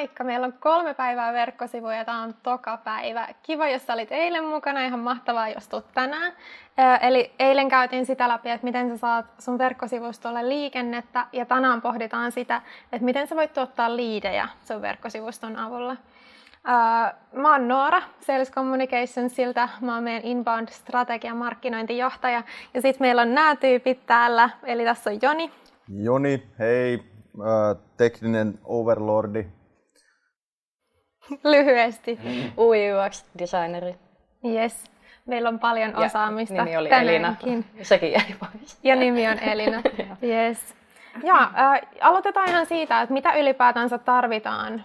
Moikka! Meillä on kolme päivää verkkosivuja ja tämä on toka päivä. Kiva, jos sä olit eilen mukana. Ihan mahtavaa, jos tulet tänään. Eli eilen käytiin sitä läpi, että miten sä saat sun verkkosivustolle liikennettä ja tänään pohditaan sitä, että miten sä voit tuottaa liidejä sun verkkosivuston avulla. Mä oon Noora Sales Communicationsilta, mä oon meidän inbound strategian markkinointijohtaja ja sitten meillä on nämä tyypit täällä, eli tässä on Joni. Joni, hei, tekninen overlordi, Lyhyesti. UX-designeri. Yes. Meillä on paljon osaamista. Ja nimi oli tänäänkin. Elina. Sekin jäi pois. Ja nimi on Elina. yes. Ja äh, aloitetaan ihan siitä, että mitä ylipäätänsä tarvitaan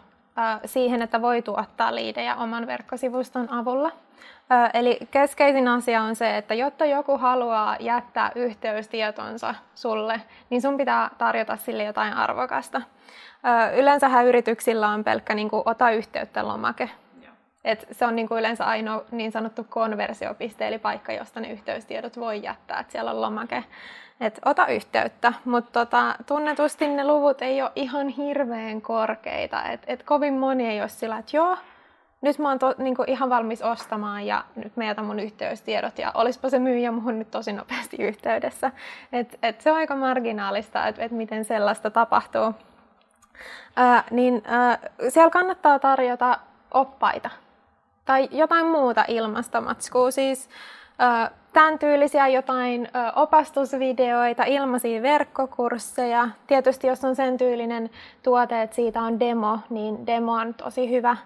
siihen, että voi tuottaa liidejä oman verkkosivuston avulla. Äh, eli keskeisin asia on se, että jotta joku haluaa jättää yhteystietonsa sulle, niin sun pitää tarjota sille jotain arvokasta. Yleensähän yrityksillä on pelkkä niin kuin, ota yhteyttä lomake. Et se on niin kuin yleensä ainoa niin sanottu konversiopiste, eli paikka, josta ne yhteystiedot voi jättää. Et siellä on lomake. Et ota yhteyttä, mutta tota, tunnetusti ne luvut ei ole ihan hirveän korkeita. Et, et kovin moni ei ole sillä, että joo, nyt mä oon to, niin kuin ihan valmis ostamaan ja nyt mä jätän mun yhteystiedot ja olispa se myyjä muhun nyt tosi nopeasti yhteydessä. Et, et se on aika marginaalista, että et miten sellaista tapahtuu. Ää, niin ää, siellä kannattaa tarjota oppaita tai jotain muuta ilmastomatskua. Siis tämän tyylisiä jotain opastusvideoita, ilmaisia verkkokursseja. Tietysti jos on sen tyylinen tuote, että siitä on demo, niin demo on tosi hyvä.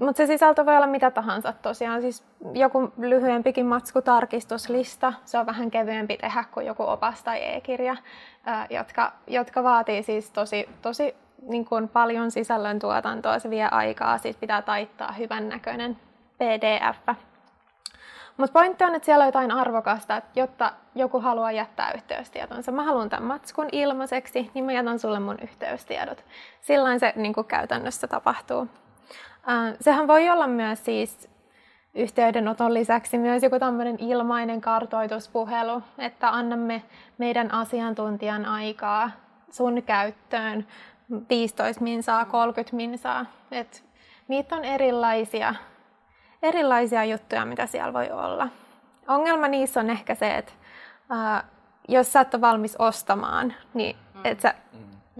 Mutta se sisältö voi olla mitä tahansa tosiaan. Siis joku lyhyempikin matskutarkistuslista, se on vähän kevyempi tehdä kuin joku opas tai e-kirja, jotka, jotka vaatii siis tosi, tosi niin kuin paljon sisällön tuotantoa, se vie aikaa, siitä pitää taittaa hyvän näköinen pdf. Mutta pointti on, että siellä on jotain arvokasta, että jotta joku haluaa jättää yhteystietonsa. Mä haluan tämän matskun ilmaiseksi, niin mä jätän sulle mun yhteystiedot. Silloin se niin käytännössä tapahtuu. Sehän voi olla myös siis yhteydenoton lisäksi myös joku tämmöinen ilmainen kartoituspuhelu, että annamme meidän asiantuntijan aikaa sun käyttöön 15 minsaa, 30 minsaa. Et niitä on erilaisia, erilaisia juttuja, mitä siellä voi olla. Ongelma niissä on ehkä se, että ää, jos sä et ole valmis ostamaan, niin et sä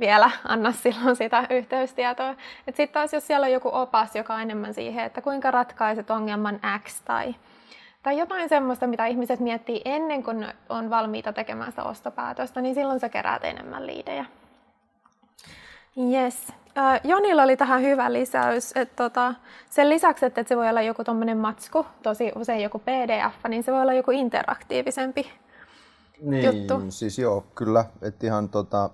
vielä anna silloin sitä yhteystietoa. Sitten taas jos siellä on joku opas, joka on enemmän siihen, että kuinka ratkaiset ongelman X tai, tai jotain semmoista, mitä ihmiset miettii ennen kuin on valmiita tekemään sitä ostopäätöstä, niin silloin sä keräät enemmän liidejä. Yes. Jonilla oli tähän hyvä lisäys, että tota, sen lisäksi, että se voi olla joku tuommoinen matsku, tosi usein joku pdf, niin se voi olla joku interaktiivisempi niin, juttu. siis joo, kyllä, että ihan tota,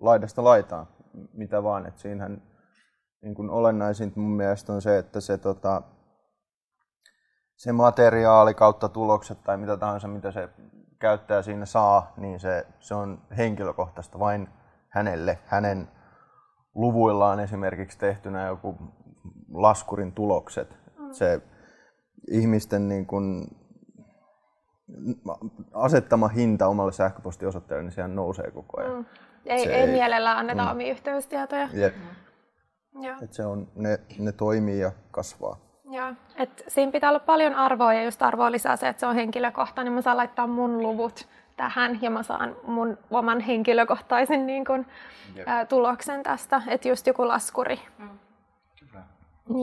laidasta laitaan, mitä vaan. Et siinähän niin kun olennaisinta mun mielestä on se, että se, tota, se materiaali kautta tulokset tai mitä tahansa, mitä se käyttäjä siinä saa, niin se, se on henkilökohtaista vain hänelle, hänen luvuillaan esimerkiksi tehtynä joku laskurin tulokset. Mm. Se ihmisten niin kun, asettama hinta omalle sähköpostiosoitteelle, niin sehän nousee koko ajan. Mm. Ei, ei, ei mielellään anneta mm. omia yhteystietoja. Jep. Et se on, ne, ne toimii ja kasvaa. Joo, et siinä pitää olla paljon arvoa ja just arvoa lisää se, että se on henkilökohtainen. Mä saan laittaa mun luvut tähän ja mä saan mun oman henkilökohtaisen niin kun, ää, tuloksen tästä, että just joku laskuri. Mm.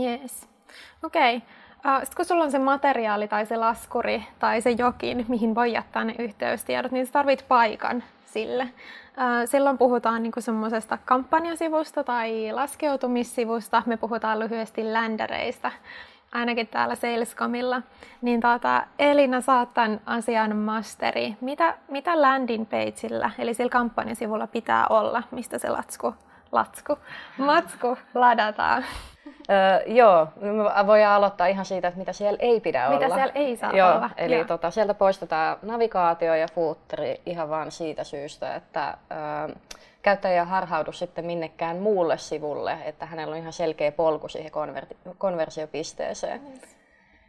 Yes. Okei. Okay. Sitten kun sulla on se materiaali tai se laskuri tai se jokin, mihin voi jättää ne yhteystiedot, niin sä tarvit paikan sille. Silloin puhutaan niin semmoisesta kampanjasivusta tai laskeutumissivusta. Me puhutaan lyhyesti ländereistä, ainakin täällä Salescomilla. Niin tuota, Elina, saat tämän asian masteri. Mitä, mitä landing pageillä, eli sillä kampanjasivulla pitää olla, mistä se latsku, latsku, matsku ladataan? Öö, joo, no voidaan aloittaa ihan siitä, että mitä siellä ei pidä mitä olla. Mitä siellä ei saa joo, olla. Eli tota, sieltä poistetaan navigaatio ja footteri ihan vain siitä syystä, että öö, käyttäjä harhaudu sitten minnekään muulle sivulle, että hänellä on ihan selkeä polku siihen konver- konversiopisteeseen. Yes.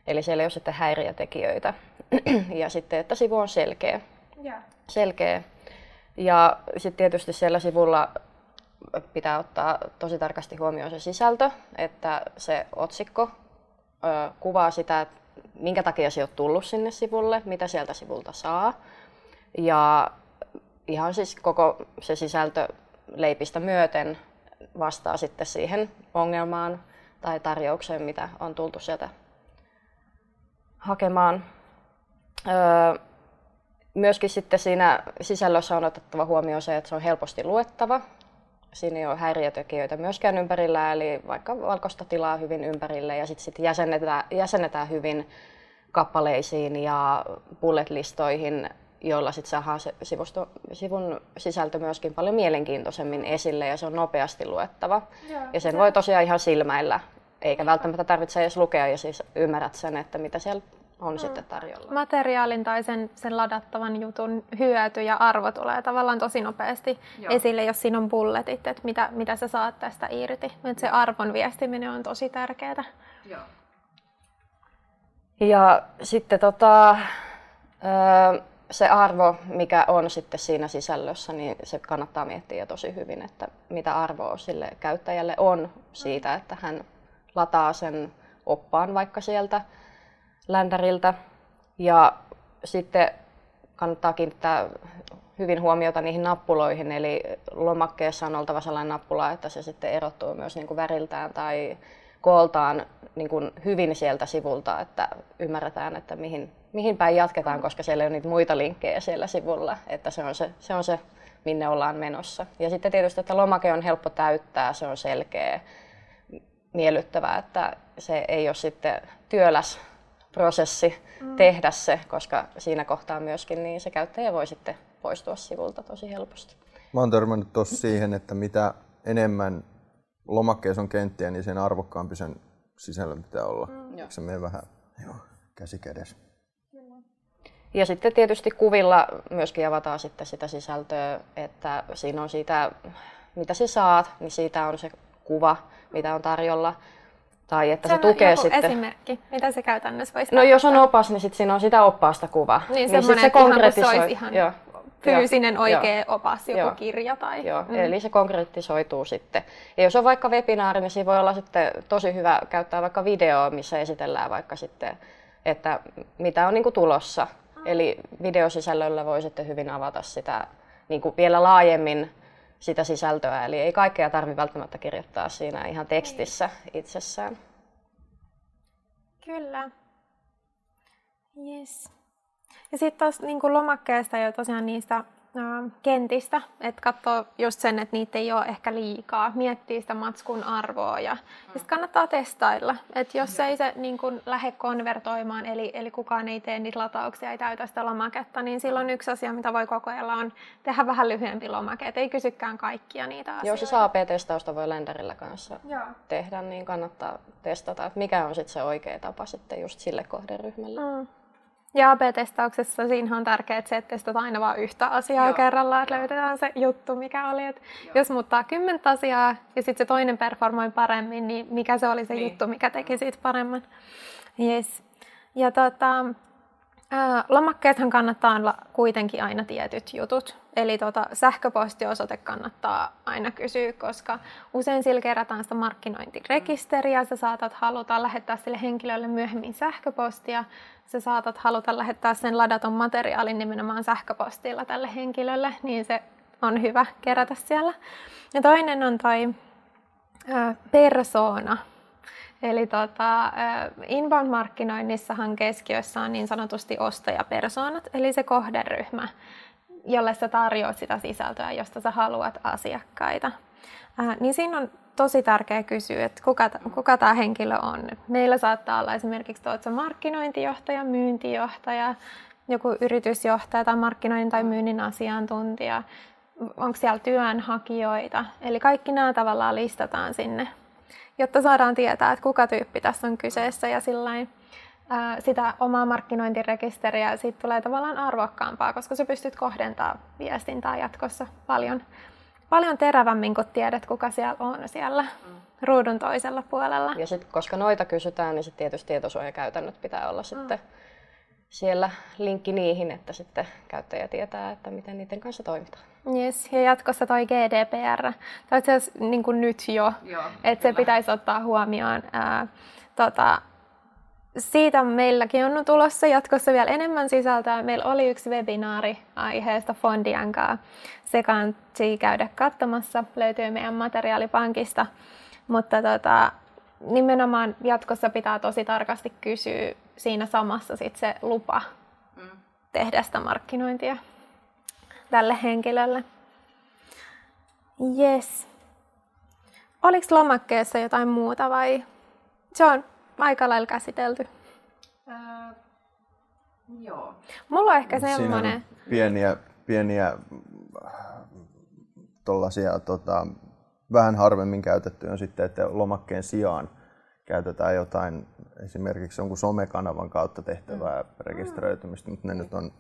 Eli siellä ei ole sitten häiriötekijöitä. ja sitten, että sivu on selkeä. Yeah. Selkeä. Ja sitten tietysti siellä sivulla pitää ottaa tosi tarkasti huomioon se sisältö, että se otsikko ö, kuvaa sitä, että minkä takia se on tullut sinne sivulle, mitä sieltä sivulta saa. Ja ihan siis koko se sisältö leipistä myöten vastaa sitten siihen ongelmaan tai tarjoukseen, mitä on tultu sieltä hakemaan. Öö, myöskin sitten siinä sisällössä on otettava huomioon se, että se on helposti luettava Siinä ei ole häiriötekijöitä myöskään ympärillä, eli vaikka valkoista tilaa hyvin ympärille ja sitten sit jäsennetään, jäsennetään hyvin kappaleisiin ja bullet-listoihin, joilla sitten saadaan se sivusto, sivun sisältö myöskin paljon mielenkiintoisemmin esille ja se on nopeasti luettava. Joo, ja sen se... voi tosiaan ihan silmäillä, eikä välttämättä tarvitse edes lukea ja siis ymmärrät sen, että mitä siellä on mm. sitten tarjolla. Materiaalin tai sen, sen ladattavan jutun hyöty ja arvo tulee tavallaan tosi nopeasti Joo. esille, jos siinä on bulletit, että mitä, mitä sä saat tästä irti. Että se arvon viestiminen on tosi tärkeää. Joo. Ja sitten tota, se arvo, mikä on sitten siinä sisällössä, niin se kannattaa miettiä tosi hyvin, että mitä arvoa sille käyttäjälle on siitä, että hän lataa sen oppaan vaikka sieltä läntäriltä. Ja sitten kannattaa kiinnittää hyvin huomiota niihin nappuloihin, eli lomakkeessa on oltava sellainen nappula, että se sitten erottuu myös niin kuin väriltään tai kooltaan niin kuin hyvin sieltä sivulta, että ymmärretään, että mihin, mihin päin jatketaan, koska siellä on niitä muita linkkejä siellä sivulla, että se on se, se, on se minne ollaan menossa. Ja sitten tietysti, että lomake on helppo täyttää, se on selkeä, miellyttävää, että se ei ole sitten työläs prosessi mm. tehdä se, koska siinä kohtaa myöskin niin se käyttäjä voi sitten poistua sivulta tosi helposti. Mä oon törmännyt tuossa siihen, että mitä enemmän lomakkeessa on kenttiä, niin sen arvokkaampi sen sisällön pitää olla. Mm. Se menee vähän joo, käsi kädessä. Ja sitten tietysti kuvilla myöskin avataan sitten sitä sisältöä, että siinä on siitä, mitä sä saat, niin siitä on se kuva, mitä on tarjolla. Tai että se, se tukee joku sitten... esimerkki, mitä se käytännössä voisi No jos on opas, niin sit siinä on sitä oppaasta kuva. Niin, niin sit se konkretisoi. Ihan, se ihan joo. fyysinen joo. oikea joo. opas, joku joo. kirja tai... Joo, mm. eli se konkretisoituu sitten. Ja jos on vaikka webinaari, niin siinä voi olla sitten tosi hyvä käyttää vaikka videoa, missä esitellään vaikka sitten, että mitä on niin kuin tulossa. Mm. Eli videosisällöllä voi sitten hyvin avata sitä niin kuin vielä laajemmin sitä sisältöä. Eli ei kaikkea tarvitse välttämättä kirjoittaa siinä ihan tekstissä itsessään. Kyllä. Yes. Ja sitten tuossa niin lomakkeesta ja tosiaan niistä kentistä, että katsoo just sen, että niitä ei ole ehkä liikaa, miettii sitä matskun arvoa ja, mm. ja sitten kannattaa testailla, että jos ei se niin kun lähde konvertoimaan, eli, eli kukaan ei tee niitä latauksia, ei täytä sitä lomaketta, niin silloin yksi asia, mitä voi kokeilla on tehdä vähän lyhyempi lomake, ei kysykään kaikkia niitä asioita. Jos se AP-testausta voi lenderillä kanssa Joo. tehdä, niin kannattaa testata, että mikä on sitten se oikea tapa sitten just sille kohderyhmälle. Mm. Ja AB-testauksessa siinä on tärkeää se, että testataan aina vain yhtä asiaa Joo. kerrallaan, että löydetään se juttu, mikä oli. Että jos muuttaa kymmentä asiaa ja sitten se toinen performoi paremmin, niin mikä se oli se niin. juttu, mikä teki siitä paremman. Yes. Ja tota, Ää, lomakkeethan kannattaa olla kuitenkin aina tietyt jutut. Eli tota, sähköpostiosoite kannattaa aina kysyä, koska usein sillä kerätään sitä markkinointirekisteriä. Sä saatat haluta lähettää sille henkilölle myöhemmin sähköpostia. Sä saatat haluta lähettää sen ladaton materiaalin nimenomaan sähköpostilla tälle henkilölle, niin se on hyvä kerätä siellä. Ja toinen on toi ää, persona, Eli tota, inbound-markkinoinnissahan keskiössä on niin sanotusti ostajapersoonat, eli se kohderyhmä, jolle sä tarjoat sitä sisältöä, josta sä haluat asiakkaita. Ää, niin siinä on tosi tärkeä kysyä, että kuka, kuka tämä henkilö on. Meillä saattaa olla esimerkiksi tuotsa markkinointijohtaja, myyntijohtaja, joku yritysjohtaja tai markkinoinnin tai myynnin asiantuntija. Onko siellä työnhakijoita? Eli kaikki nämä tavallaan listataan sinne jotta saadaan tietää, että kuka tyyppi tässä on kyseessä ja sillain, ää, sitä omaa markkinointirekisteriä siitä tulee tavallaan arvokkaampaa, koska sä pystyt kohdentamaan viestintää jatkossa paljon, paljon terävämmin, kun tiedät, kuka siellä on siellä ruudun toisella puolella. Ja sitten koska noita kysytään, niin sitten tietysti tietosuojakäytännöt pitää olla sitten siellä linkki niihin, että sitten käyttäjä tietää, että miten niiden kanssa toimitaan. Yes, ja jatkossa toi GDPR, tai itse asiassa niin kuin nyt jo, että se pitäisi ottaa huomioon. Ää, tota, siitä meilläkin on tulossa jatkossa vielä enemmän sisältöä. Meillä oli yksi webinaari aiheesta Fondian kanssa. Se kannattaa käydä katsomassa, löytyy meidän materiaalipankista. Mutta tota, nimenomaan jatkossa pitää tosi tarkasti kysyä siinä samassa sit se lupa mm. tehdä sitä markkinointia tälle henkilölle. Yes. Oliko lomakkeessa jotain muuta vai se on aika lailla käsitelty? Ää, joo. Mulla on ehkä semmoinen... Pieniä, pieniä tollasia, tota, vähän harvemmin käytetty on sitten, että lomakkeen sijaan käytetään jotain esimerkiksi jonkun somekanavan kautta tehtävää mm. rekisteröitymistä, mutta ne nyt on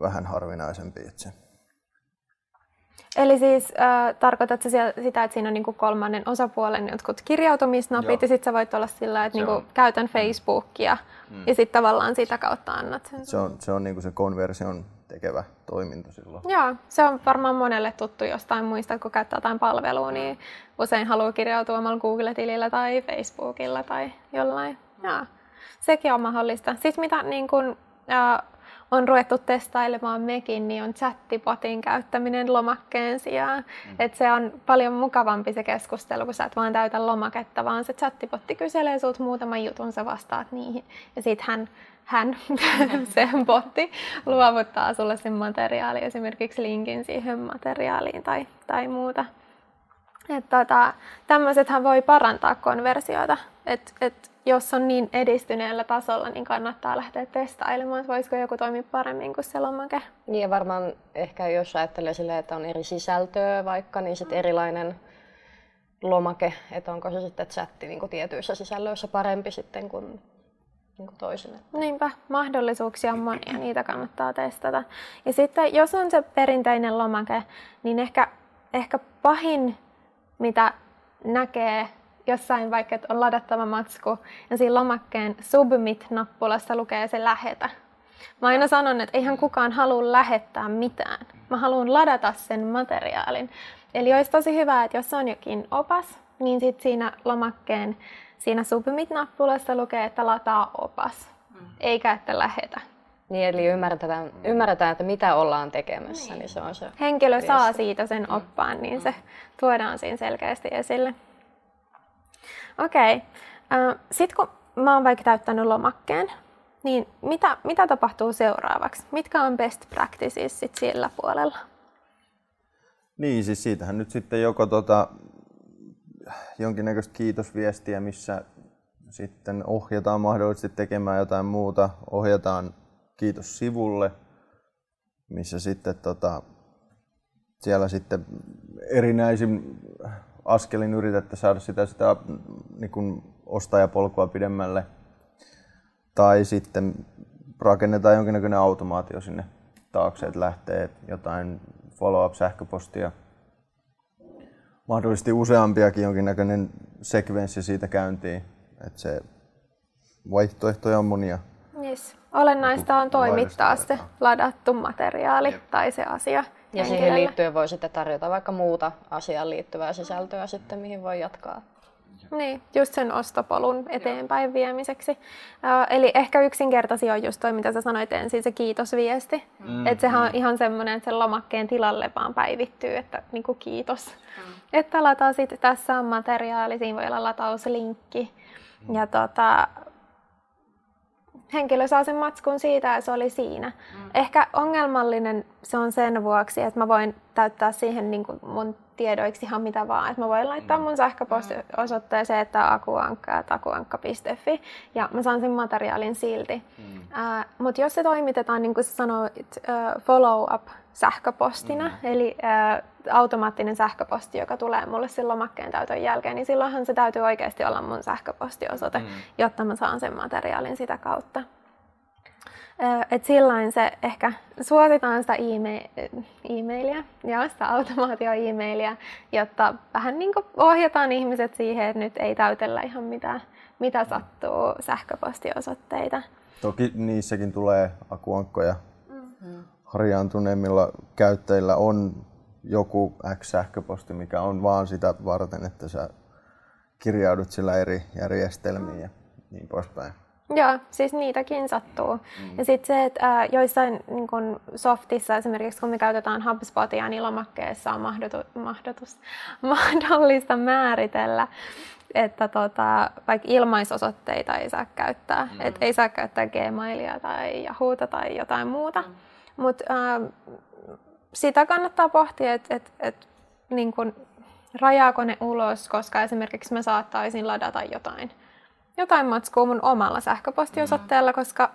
vähän harvinaisempi itse. Eli siis äh, tarkoitatko sitä, että siinä on niinku kolmannen osapuolen jotkut kirjautumisnapit Joo. ja sitten sä voit olla sillä, että niinku, käytän mm. Facebookia mm. ja sitten tavallaan sitä kautta annat sen. Se on, se on niinku se konversion tekevä toiminto silloin. Joo, se on varmaan monelle tuttu jostain muista, kun käyttää jotain palvelua, niin usein haluaa kirjautua omalla Google-tilillä tai Facebookilla tai jollain. Joo, sekin on mahdollista. Sitten mitä niin kun, äh, on ruvettu testailemaan mekin, niin on chattipotin käyttäminen lomakkeen sijaan. Mm. Et se on paljon mukavampi se keskustelu, kun sä et vaan täytä lomaketta, vaan se chattipotti kyselee sulta muutaman jutun, sä vastaat niihin. Ja sit hän, hän se botti, luovuttaa sulle sen materiaali, esimerkiksi linkin siihen materiaaliin tai, tai muuta. Tota, tämmöisethän voi parantaa konversioita. Et, et jos on niin edistyneellä tasolla, niin kannattaa lähteä testailemaan, että voisiko joku toimia paremmin kuin se lomake. Niin ja varmaan ehkä jos ajattelee silleen, että on eri sisältöä vaikka, niin sitten erilainen lomake, että onko se sitten chatti niin kuin tietyissä sisällöissä parempi sitten kuin, niin kuin toisille. Niinpä, mahdollisuuksia on monia, niitä kannattaa testata. Ja sitten jos on se perinteinen lomake, niin ehkä, ehkä pahin, mitä näkee jossain vaikka, että on ladattava matsku ja siinä lomakkeen submit-nappulassa lukee se lähetä. Mä aina sanon, että eihän kukaan halua lähettää mitään. Mä haluan ladata sen materiaalin. Eli olisi tosi hyvä, että jos on jokin opas, niin sit siinä lomakkeen siinä submit-nappulassa lukee, että lataa opas, eikä että lähetä. Niin, eli ymmärretään, ymmärretään, että mitä ollaan tekemässä, niin, niin se on se Henkilö viesti. saa siitä sen oppaan, niin se tuodaan siinä selkeästi esille. Okei. Okay. Sitten kun mä oon vaikka täyttänyt lomakkeen, niin mitä, mitä tapahtuu seuraavaksi? Mitkä on best practices sit sillä puolella? Niin, siis siitähän nyt sitten joko tota, jonkinnäköistä kiitosviestiä, missä sitten ohjataan mahdollisesti tekemään jotain muuta, ohjataan kiitos sivulle, missä sitten tota, siellä sitten erinäisin askelin yritätte saada sitä, sitä niin kuin ostajapolkua pidemmälle. Tai sitten rakennetaan jonkinnäköinen automaatio sinne taakse, että lähtee jotain follow-up-sähköpostia. Mahdollisesti useampiakin jonkinnäköinen sekvenssi siitä käyntiin. Että se vaihtoehtoja on monia. Yes. Olennaista on toimittaa se ladattu materiaali Jep. tai se asia. Ja siihen liittyen voi sitten tarjota vaikka muuta asiaan liittyvää sisältöä sitten, mihin voi jatkaa. Niin, just sen ostopolun eteenpäin viemiseksi. Uh, eli ehkä yksinkertaisia on just toi, mitä sä sanoit ensin, se kiitosviesti. Mm, että sehän on ihan semmoinen, että sen lomakkeen tilalle vaan päivittyy, että niinku kiitos. Mm. Että latasit, tässä on materiaali, siinä voi olla latauslinkki. Mm. Ja tota, henkilö saa sen matskun siitä ja se oli siinä. Mm. Ehkä ongelmallinen se on sen vuoksi, että mä voin täyttää siihen niin kuin mun tiedoiksi ihan mitä vaan. Että mä voin laittaa mm. mun sähköpostiosoitteeseen, että akuankka.akuankka.fi ja mä saan sen materiaalin silti. Mm. Äh, Mutta jos se toimitetaan, niin kuin sä sanoit, uh, follow-up sähköpostina, mm. eli uh, automaattinen sähköposti, joka tulee mulle sen lomakkeen täytön jälkeen, niin silloinhan se täytyy oikeasti olla mun sähköpostiosoite, mm. jotta mä saan sen materiaalin sitä kautta. Et silloin se ehkä suositaan sitä e-mailia ja sitä automaatio-e-mailia, jotta vähän niin ohjataan ihmiset siihen, että nyt ei täytellä ihan mitä, mitä sattuu sähköpostiosoitteita. Toki niissäkin tulee akuankkoja. Mm-hmm. Harjaantuneemmilla käyttäjillä on joku X-sähköposti, mikä on vaan sitä varten, että sä kirjaudut sillä eri järjestelmiin ja niin poispäin. Joo, siis niitäkin sattuu. Mm. Ja sitten se, että joissain niin kun softissa esimerkiksi kun me käytetään HubSpotia, niin lomakkeessa on mahdotu, mahdotus, mahdollista määritellä, että tota, vaikka ilmaisosoitteita ei saa käyttää. Mm. Et ei saa käyttää Gmailia tai Yahoota tai jotain muuta. Mm. Mutta sitä kannattaa pohtia, että et, et, niin kun, rajaako ne ulos, koska esimerkiksi mä saattaisin ladata jotain jotain matskua mun omalla sähköpostiosoitteella, koska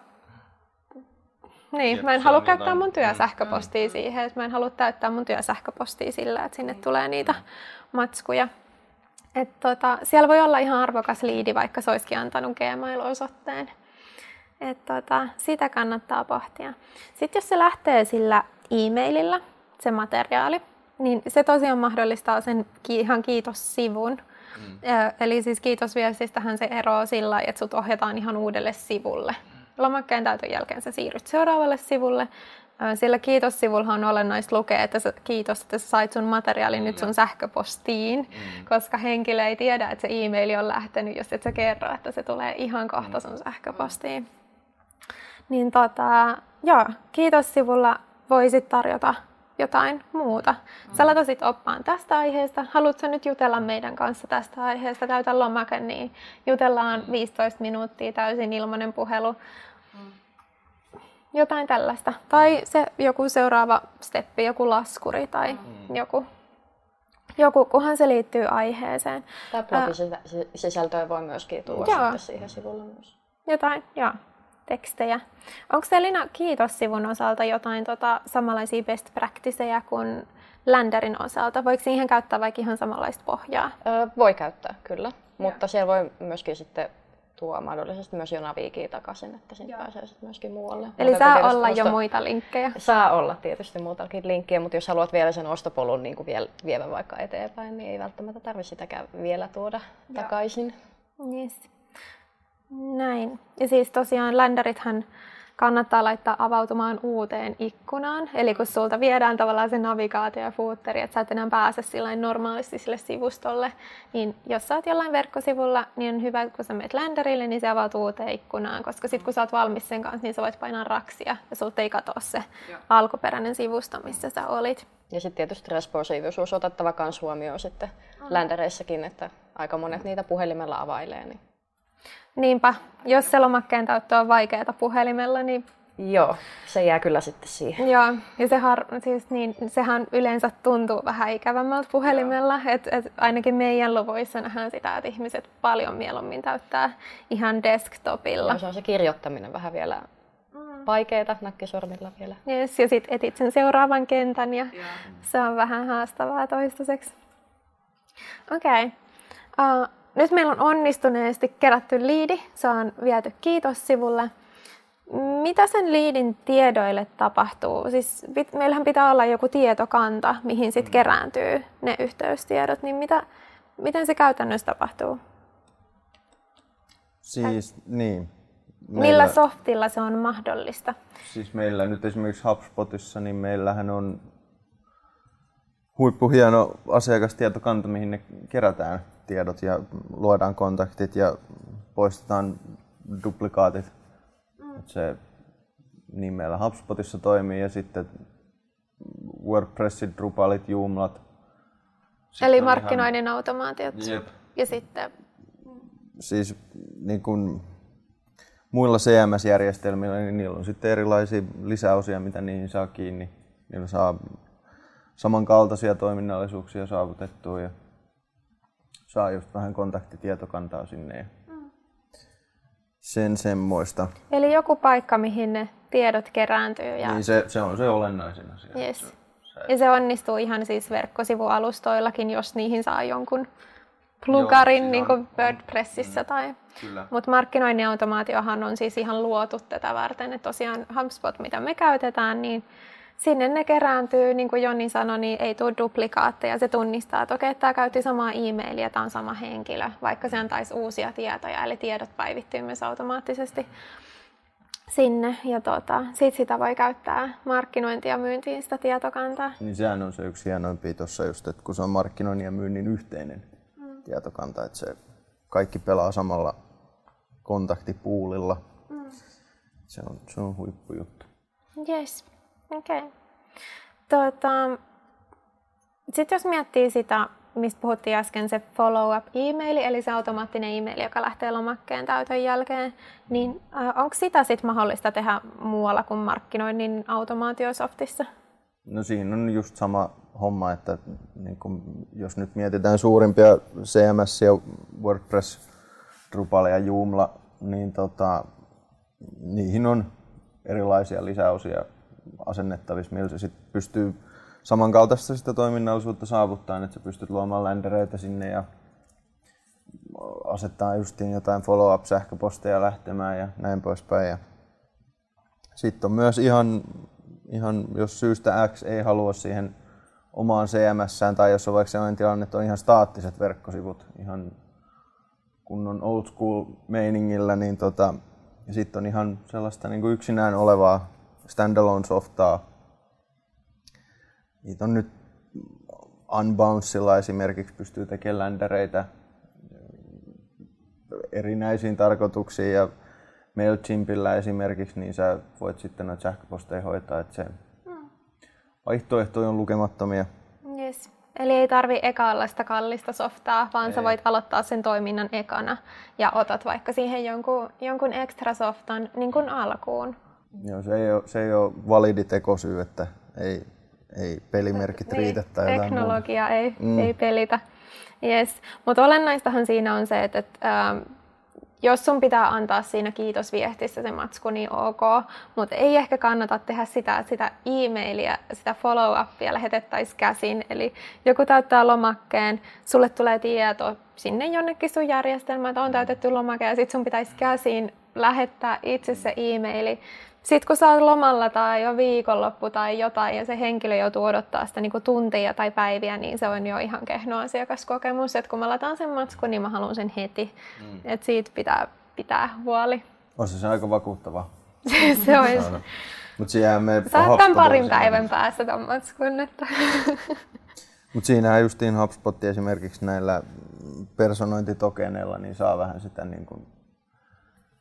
niin, Jep, mä en halua käyttää jotain. mun työsähköpostia mm. siihen, että mä en halua täyttää mun työsähköpostia sillä, että sinne tulee niitä matskuja. Et tota, siellä voi olla ihan arvokas liidi, vaikka se olisikin antanut Gmail-osoitteen. Et tota, sitä kannattaa pohtia. Sitten jos se lähtee sillä e-maililla, se materiaali, niin se tosiaan mahdollistaa sen ihan kiitos-sivun, Mm. Eli siis kiitosviestistähän se eroaa sillä että sut ohjataan ihan uudelle sivulle. Lomakkeen täytön jälkeen sä siirryt seuraavalle sivulle. Sillä kiitossivulla on olennaista lukea, että sä, kiitos, että sä sait sun materiaalin mm. nyt sun sähköpostiin, mm. koska henkilö ei tiedä, että se e-maili on lähtenyt, jos et sä kerro, että se tulee ihan kohta sun sähköpostiin. Niin tota, joo, kiitossivulla voisit tarjota jotain muuta. Sä latasit oppaan tästä aiheesta. Haluatko nyt jutella meidän kanssa tästä aiheesta? Täytä lomake, niin jutellaan 15 minuuttia täysin ilmainen puhelu. Jotain tällaista. Tai se joku seuraava steppi, joku laskuri tai mm. joku, joku, kunhan se liittyy aiheeseen. Tämä blogisisältöä voi myöskin tuoda siihen sivulle myös. Jotain, joo tekstejä. Onko Selina kiitossivun osalta jotain tota, samanlaisia best practiceja kuin Länderin osalta? Voiko siihen käyttää vaikka ihan samanlaista pohjaa? Öö, voi käyttää, kyllä. Mutta siellä voi myöskin sitten tuo mahdollisesti myös jo naviikia takaisin, että sitten pääsee sitten myöskin muualle. Eli mutta saa olla musta... jo muita linkkejä? Saa olla tietysti muutakin linkkejä, mutta jos haluat vielä sen ostopolun niin kuin vielä, vievän vaikka eteenpäin, niin ei välttämättä tarvitse sitäkään vielä tuoda Joo. takaisin. Yes. Näin. Ja siis tosiaan länderithän kannattaa laittaa avautumaan uuteen ikkunaan. Eli kun sulta viedään tavallaan se navigaatio ja footeri, että sä et enää pääse sillä normaalisti sille sivustolle, niin jos sä oot jollain verkkosivulla, niin on hyvä, kun sä menet länderille, niin se avautuu uuteen ikkunaan, koska sitten kun sä oot valmis sen kanssa, niin sä voit painaa raksia ja sulta ei katoa se Joo. alkuperäinen sivusto, missä sä olit. Ja sitten tietysti responsiivisuus otettava myös huomioon sitten ländereissäkin, että aika monet niitä puhelimella availee. Niin Niinpä, jos se lomakkeen täyttö on vaikeaa puhelimella, niin... Joo, se jää kyllä sitten siihen. Joo, ja se har, siis niin, sehän yleensä tuntuu vähän ikävämmältä puhelimella. Et, et ainakin meidän luvuissa nähdään sitä, että ihmiset paljon mieluummin täyttää ihan desktopilla. Ja se on se kirjoittaminen vähän vielä mm. vaikeaa nakkisormilla vielä. Yes, ja sitten etit sen seuraavan kentän ja yeah. se on vähän haastavaa toistaiseksi. Okei. Okay. Uh, nyt meillä on onnistuneesti kerätty liidi, se on viety kiitos-sivulle. Mitä sen liidin tiedoille tapahtuu? Siis meillähän pitää olla joku tietokanta, mihin sitten mm. kerääntyy ne yhteystiedot, niin mitä, miten se käytännössä tapahtuu? Siis niin, Millä softilla se on mahdollista? Siis meillä nyt esimerkiksi HubSpotissa, niin meillähän on huippuhieno asiakastietokanta, mihin ne kerätään tiedot ja luodaan kontaktit ja poistetaan duplikaatit. Mm. se niin meillä HubSpotissa toimii ja sitten WordPressit, Drupalit, Joomlat. Sitten Eli markkinoinnin ihan... automaatiot. Jep. Ja sitten... Siis niin kun muilla CMS-järjestelmillä, niin niillä on sitten erilaisia lisäosia, mitä niihin saa kiinni. Niillä saa samankaltaisia toiminnallisuuksia saavutettua ja saa just vähän kontaktitietokantaa sinne ja mm. sen semmoista. Eli joku paikka, mihin ne tiedot kerääntyy. Ja... Niin se, se on se olennaisin asia. Yes. Se, se... Ja se onnistuu ihan siis verkkosivualustoillakin, jos niihin saa jonkun plugarin niin kuin WordPressissä. Mm, tai... Mutta markkinoinnin automaatiohan on siis ihan luotu tätä varten. Että tosiaan HubSpot, mitä me käytetään, niin sinne ne kerääntyy, niin kuin Jonni sanoi, niin ei tule duplikaatteja. Se tunnistaa, että okei, tämä käytti samaa e-mailia, tämä on sama henkilö, vaikka se antaisi uusia tietoja, eli tiedot päivittyy myös automaattisesti sinne. Ja tota, sit sitä voi käyttää markkinointi- ja myyntiin sitä tietokantaa. Niin sehän on se yksi hienoimpia tuossa just, että kun se on markkinoinnin ja myynnin yhteinen mm. tietokanta, että se kaikki pelaa samalla kontaktipuulilla. Mm. Se, on, se on huippujuttu. Yes. Okei. Okay. Tota, Sitten jos miettii sitä, mistä puhuttiin äsken, se follow-up e-maili, eli se automaattinen e-maili, joka lähtee lomakkeen täytön jälkeen, niin äh, onko sitä sitten mahdollista tehdä muualla kuin markkinoinnin automaatiosoftissa? No siinä on just sama homma, että niin kun, jos nyt mietitään suurimpia CMS ja WordPress, Drupal ja Joomla, niin tota, niihin on erilaisia lisäosia asennettavissa, millä se sit pystyy samankaltaista sitä toiminnallisuutta saavuttaa, että sä pystyt luomaan ländereitä sinne ja asettaa justiin jotain follow-up-sähköposteja lähtemään ja näin poispäin. Ja sitten on myös ihan, ihan, jos syystä X ei halua siihen omaan CMS-sään tai jos on vaikka sellainen tilanne, että on ihan staattiset verkkosivut ihan kunnon old school meiningillä, niin tota, sitten on ihan sellaista niin kuin yksinään olevaa standalone softaa. Niitä on nyt Unbouncella esimerkiksi pystyy tekemään ländereitä erinäisiin tarkoituksiin ja MailChimpillä esimerkiksi, niin sä voit sitten noita sähköposteja hoitaa, että se hmm. vaihtoehtoja on lukemattomia. Yes. Eli ei tarvi ekallaista kallista softaa, vaan ei. sä voit aloittaa sen toiminnan ekana ja otat vaikka siihen jonkun, jonkun extra softan niin kuin alkuun. Joo, se ei ole, se ei ole validi tekosyy, että ei, ei pelimerkit niin, riitä tai Teknologia ei, mm. ei pelitä. Yes. Mutta olennaistahan siinä on se, että, että ähm, jos sun pitää antaa siinä kiitosviestissä se matsku, niin ok, mutta ei ehkä kannata tehdä sitä, että sitä e-mailia, sitä follow-upia lähetettäisiin käsin. Eli joku täyttää lomakkeen, sulle tulee tieto sinne jonnekin sun järjestelmään, että on täytetty lomake ja sitten sun pitäisi käsin lähettää itse se e-maili sitten kun sä oot lomalla tai jo viikonloppu tai jotain ja se henkilö joutuu odottaa sitä niin tunteja tai päiviä, niin se on jo ihan kehno asiakaskokemus. Et kun mä lataan sen matskun, niin mä haluan sen heti. Mm. Et siitä pitää pitää huoli. On se, se aika vakuuttava. se olisi. Mut siihen me Saat tämän parin päivän päässä ton matskun. Että. Mutta siinähän justiin HubSpot esimerkiksi näillä personointitokeneilla niin saa vähän sitä niin kuin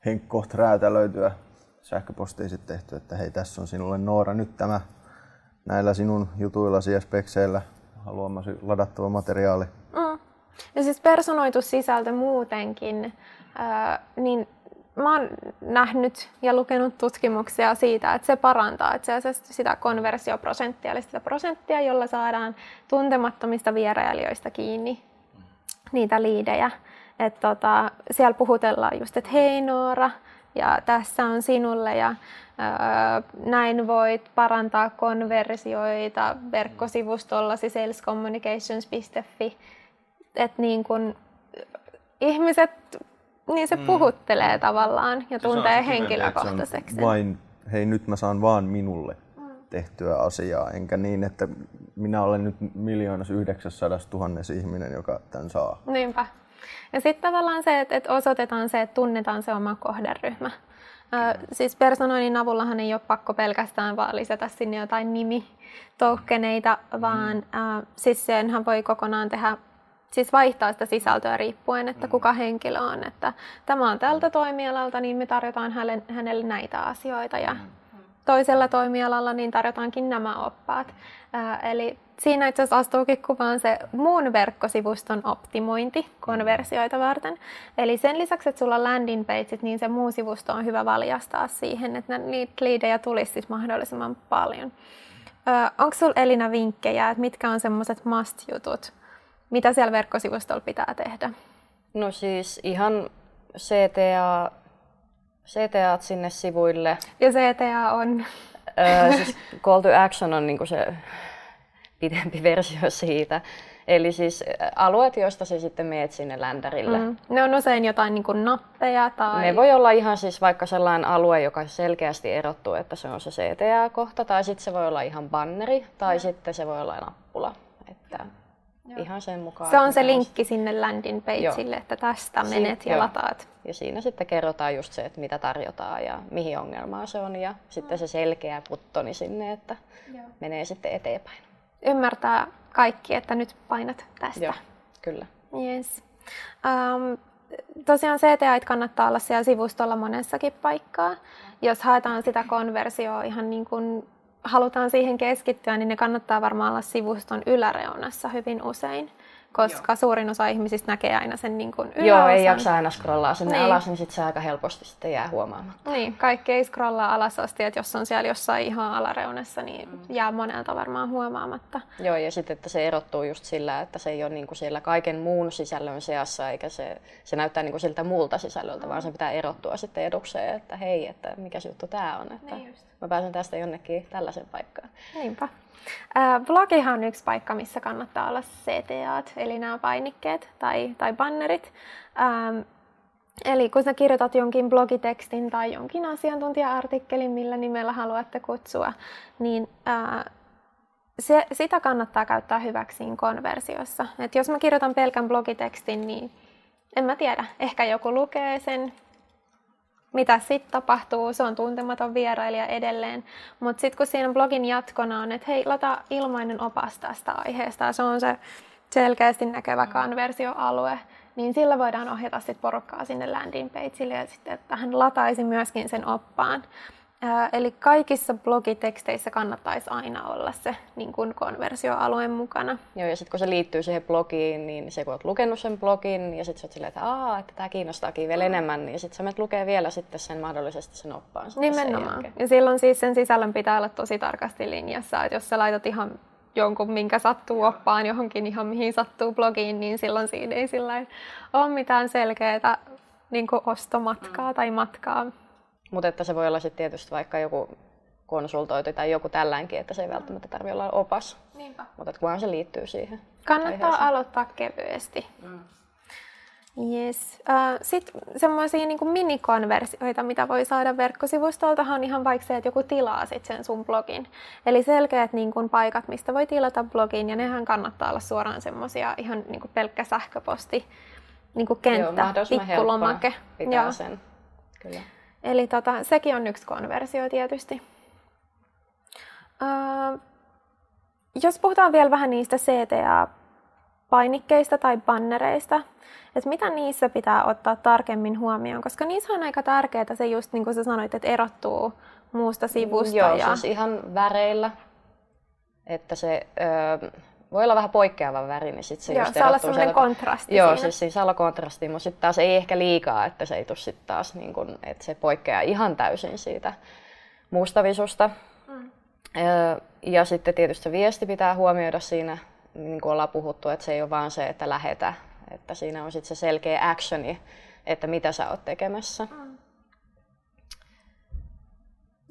henkkoht räätälöityä sähköpostiin sitten tehty, että hei tässä on sinulle Noora nyt tämä näillä sinun jutuillasi ja spekseillä haluamasi ladattava materiaali. Mm. Ja siis personoitu sisältö muutenkin, niin mä oon nähnyt ja lukenut tutkimuksia siitä, että se parantaa itse asiassa sitä konversioprosenttia, eli sitä prosenttia, jolla saadaan tuntemattomista vierailijoista kiinni niitä liidejä. Että tota, siellä puhutellaan just, että hei Noora, ja tässä on sinulle ja näin voit parantaa konversioita verkkosivustollasi salescommunications.fi. Että niin kun ihmiset, niin se mm. puhuttelee tavallaan ja se tuntee henkilökohtaiseksi. Vain, hei nyt mä saan vaan minulle mm. tehtyä asiaa, enkä niin, että minä olen nyt miljoonas yhdeksässadas tuhannes ihminen, joka tämän saa. Niinpä. Ja sitten tavallaan se, että, että osoitetaan se, että tunnetaan se oma kohderyhmä. Ö, siis personoinnin avullahan ei ole pakko pelkästään vaan lisätä sinne jotain nimitokeneita, vaan ö, siis senhän voi kokonaan tehdä siis vaihtaa sitä sisältöä riippuen, että kuka henkilö on. Että tämä on tältä toimialalta, niin me tarjotaan hänelle, hänelle näitä asioita ja toisella toimialalla niin tarjotaankin nämä oppaat. Ää, eli siinä itse asiassa astuukin kuvaan se muun verkkosivuston optimointi konversioita varten. Eli sen lisäksi, että sulla on landing pageit, niin se muu sivusto on hyvä valjastaa siihen, että niitä liidejä tulisi siis mahdollisimman paljon. Onko sinulla Elina vinkkejä, että mitkä on semmoiset must-jutut, mitä siellä verkkosivustolla pitää tehdä? No siis ihan CTA, CTA sinne sivuille. Ja CTA on? Öö, siis call to action on niinku se pidempi versio siitä. Eli siis alueet, joista sä sitten meet sinne ländärille. Mm. Ne on usein jotain niin kuin nappeja tai... Ne voi olla ihan siis vaikka sellainen alue, joka selkeästi erottuu, että se on se CTA-kohta, tai sitten se voi olla ihan banneri, tai ja. sitten se voi olla nappula. Että Joo. Ihan sen mukaan. Se on se linkki sinne landing pageille, että tästä menet ja lataat. Ja siinä sitten kerrotaan just se, että mitä tarjotaan ja mihin ongelmaa se on ja sitten se selkeä puttoni sinne, että Joo. menee sitten eteenpäin. Ymmärtää kaikki, että nyt painat tästä. Joo, kyllä. Yes. Um, tosiaan CTA kannattaa olla siellä sivustolla monessakin paikkaa. Jos haetaan sitä konversioa ihan niin kuin halutaan siihen keskittyä, niin ne kannattaa varmaan olla sivuston yläreunassa hyvin usein, koska Joo. suurin osa ihmisistä näkee aina sen niin kuin yläosan. Joo, ei jaksa aina scrollaa sinne niin. alas, niin sitten se aika helposti sitten jää huomaamatta. Niin, kaikki ei scrollaa alas asti, että jos on siellä jossain ihan alareunassa, niin mm. jää monelta varmaan huomaamatta. Joo, ja sitten että se erottuu just sillä, että se ei ole niin kuin siellä kaiken muun sisällön seassa, eikä se, se näyttää niin kuin siltä muulta sisällöltä, mm. vaan se pitää erottua sitten edukseen, että hei, että mikä juttu tämä on, että niin mä pääsen tästä jonnekin tällaisen paikkaan. Niinpä. Blogihan on yksi paikka, missä kannattaa olla CTA, eli nämä painikkeet tai, tai bannerit. Ähm, eli kun sä kirjoitat jonkin blogitekstin tai jonkin asiantuntija-artikkelin, millä nimellä haluatte kutsua, niin äh, se, sitä kannattaa käyttää hyväksi konversiossa. Et jos mä kirjoitan pelkän blogitekstin, niin en mä tiedä, ehkä joku lukee sen mitä sitten tapahtuu, se on tuntematon vierailija edelleen. Mutta sitten kun siinä blogin jatkona on, että hei, lata ilmainen opas tästä aiheesta, se on se selkeästi näkevä konversioalue, niin sillä voidaan ohjata sit porukkaa sinne landing pageille ja sitten, että hän lataisi myöskin sen oppaan. Eli kaikissa blogiteksteissä kannattaisi aina olla se niin kuin konversioalueen mukana. Joo, ja sitten kun se liittyy siihen blogiin, niin se kun olet lukenut sen blogin ja sitten sä oot silleen, että Aa, että tämä kiinnostaakin vielä enemmän, niin sitten sä menet lukee vielä sitten sen mahdollisesti sen oppaan. Nimenomaan. Ja silloin siis sen sisällön pitää olla tosi tarkasti linjassa, että jos sä laitat ihan jonkun, minkä sattuu oppaan johonkin ihan mihin sattuu blogiin, niin silloin siinä ei sillä ole mitään selkeää niin ostomatkaa mm. tai matkaa mutta että se voi olla sitten tietysti vaikka joku konsultointi tai joku tällänkin, että se ei välttämättä tarvitse olla opas. Niinpä. Mutta kunhan se liittyy siihen. Kannattaa aiheeseen. aloittaa kevyesti. Mm. Yes. Uh, Sitten semmoisia niin minikonversioita, mitä voi saada verkkosivustolta, on ihan vaikka se, että joku tilaa sit sen sun blogin. Eli selkeät niin kuin, paikat, mistä voi tilata blogin, ja nehän kannattaa olla suoraan semmoisia ihan niin kuin pelkkä sähköposti, niin kuin kenttä, Joo, pikkulomake. Pitää Joo. sen. Kyllä. Eli tota, sekin on yksi konversio tietysti. Uh, jos puhutaan vielä vähän niistä CTA-painikkeista tai bannereista, että mitä niissä pitää ottaa tarkemmin huomioon, koska niissä on aika tärkeää se just niin kuin sä sanoit, että erottuu muusta sivusta. Joo, ja... siis ihan väreillä, että se öö, voi olla vähän poikkeava väri, niin sitten se Joo, just saa olla semmoinen kontrasti Joo, siinä. siis siinä saa olla kontrasti, mutta sitten taas ei ehkä liikaa, että se ei tule sitten taas, niin kun, että se poikkeaa ihan täysin siitä muusta visusta. Mm. Ja sitten tietysti se viesti pitää huomioida siinä, niin kuin ollaan puhuttu, että se ei ole vaan se, että lähetä, että siinä on sitten se selkeä actioni, että mitä sä oot tekemässä. Mm.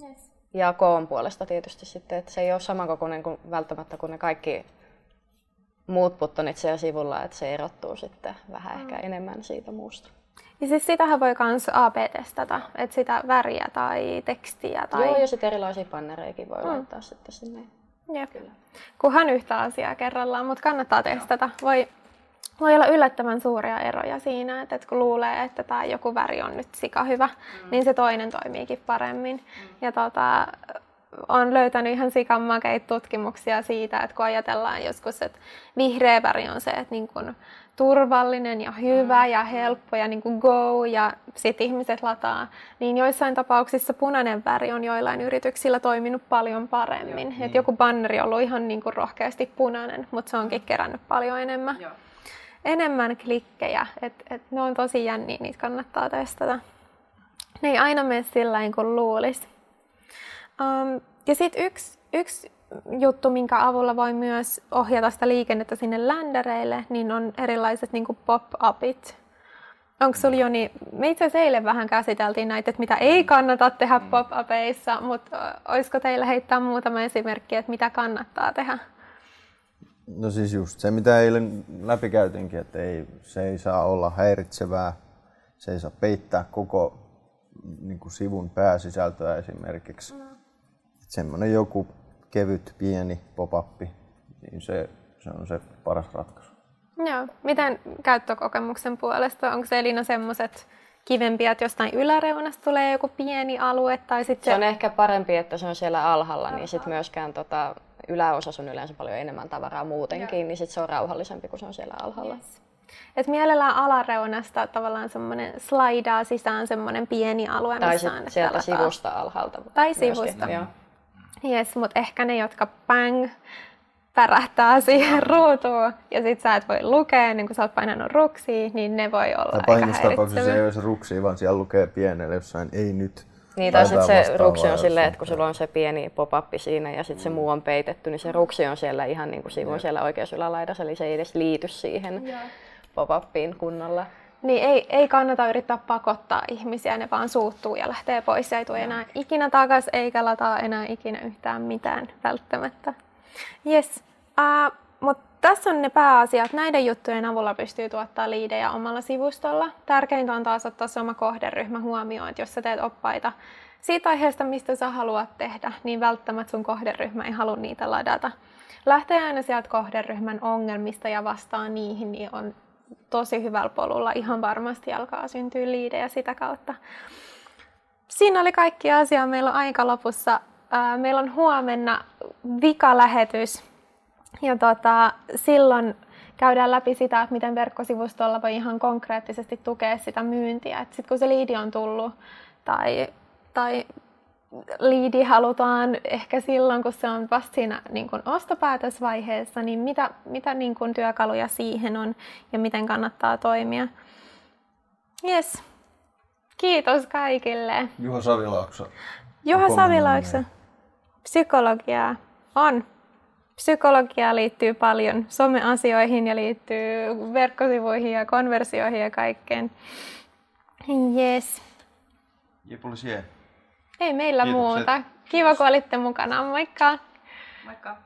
Yes. Ja koon puolesta tietysti sitten, että se ei ole samankokoinen kuin välttämättä kuin ne kaikki muut buttonit siellä sivulla, että se erottuu sitten vähän mm. ehkä enemmän siitä muusta. Ja siis sitähän voi myös AB-testata, että sitä väriä tai tekstiä. Tai... Joo, ja sitten erilaisia pannereikin voi mm. laittaa sitten sinne. Jep. Kyllä. Kunhan yhtä asiaa kerrallaan, mutta kannattaa testata. Voi voi olla yllättävän suuria eroja siinä, että, että kun luulee, että tämä joku väri on nyt sika hyvä, mm. niin se toinen toimiikin paremmin. Mm. Ja tota, on löytänyt ihan sikan tutkimuksia siitä, että kun ajatellaan joskus, että vihreä väri on se, että niin kun turvallinen ja hyvä mm. ja helppo ja niin kuin go ja sitten ihmiset lataa, niin joissain tapauksissa punainen väri on joillain yrityksillä toiminut paljon paremmin. Joo, niin. joku banneri on ollut ihan niin kuin rohkeasti punainen, mutta se onkin kerännyt paljon enemmän. Joo enemmän klikkejä. Et, et ne on tosi jänniä, niitä kannattaa testata. Ne ei aina mene sillä kuin luulisi. Um, ja sitten yksi, yksi juttu, minkä avulla voi myös ohjata sitä liikennettä sinne ländereille, niin on erilaiset niin pop-upit. Onko sulla Joni, me itse asiassa eilen vähän käsiteltiin näitä, että mitä ei kannata tehdä mm. pop-upeissa, mutta olisiko teillä heittää muutama esimerkki, että mitä kannattaa tehdä? No siis just se, mitä eilen läpikäytinkin, että ei, se ei saa olla häiritsevää, se ei saa peittää koko niin kuin sivun pääsisältöä esimerkiksi. Mm. Semmoinen joku kevyt, pieni pop-up, niin se, se on se paras ratkaisu. Joo. Miten käyttökokemuksen puolesta? Onko se Elina semmoiset kivempiä, että jostain yläreunasta tulee joku pieni alue? Tai sitten se on ehkä parempi, että se on siellä alhaalla, niin sitten myöskään tota, yläosassa on yleensä paljon enemmän tavaraa muutenkin, Joo. niin sit se on rauhallisempi, kun se on siellä alhaalla. Yes. Et mielellään alareunasta tavallaan semmoinen slaidaa sisään semmoinen pieni alue, tai missä on sieltä sivusta alhaalta. Tai myöskin. sivusta. Yes, mutta ehkä ne, jotka bang pärähtää siihen ruutuun ja sit sä et voi lukea, niin kun sä oot painanut ruksia, niin ne voi olla tai aika tapauksessa ei olisi ruksia, vaan siellä lukee pienellä jossain ei nyt. Niin, tai sitten se ruksi on silleen, että kun sulla on se pieni pop-up siinä ja sitten se muu on peitetty, niin se ruksi on siellä ihan niin kuin sivun siellä oikeassa ylälaidassa, eli se ei edes liity siihen pop-upiin kunnolla. Niin ei, ei kannata yrittää pakottaa ihmisiä, ne vaan suuttuu ja lähtee pois ja ei tule enää ikinä takaisin eikä lataa enää ikinä yhtään mitään välttämättä. Yes. Uh, mutta tässä on ne pääasiat. Näiden juttujen avulla pystyy tuottaa liidejä omalla sivustolla. Tärkeintä on taas ottaa se oma kohderyhmä huomioon, että jos sä teet oppaita siitä aiheesta, mistä sä haluat tehdä, niin välttämättä sun kohderyhmä ei halua niitä ladata. Lähtee aina sieltä kohderyhmän ongelmista ja vastaa niihin, niin on tosi hyvällä polulla. Ihan varmasti alkaa syntyä liidejä sitä kautta. Siinä oli kaikki asia. Meillä on aika lopussa. Meillä on huomenna vikalähetys ja tota, silloin käydään läpi sitä, että miten verkkosivustolla voi ihan konkreettisesti tukea sitä myyntiä. Sitten kun se liidi on tullut tai, tai liidi halutaan ehkä silloin, kun se on vasta siinä niin kuin ostopäätösvaiheessa, niin mitä, mitä niin kuin työkaluja siihen on ja miten kannattaa toimia. Yes. Kiitos kaikille. Juha Savilaakso. Juha Savilaakso. Psykologiaa on psykologia liittyy paljon someasioihin ja liittyy verkkosivuihin ja konversioihin ja kaikkeen. Yes. Jepulisie. Ei meillä Kiitokset. muuta. Kiva, kun olitte mukana. Moikka! Moikka!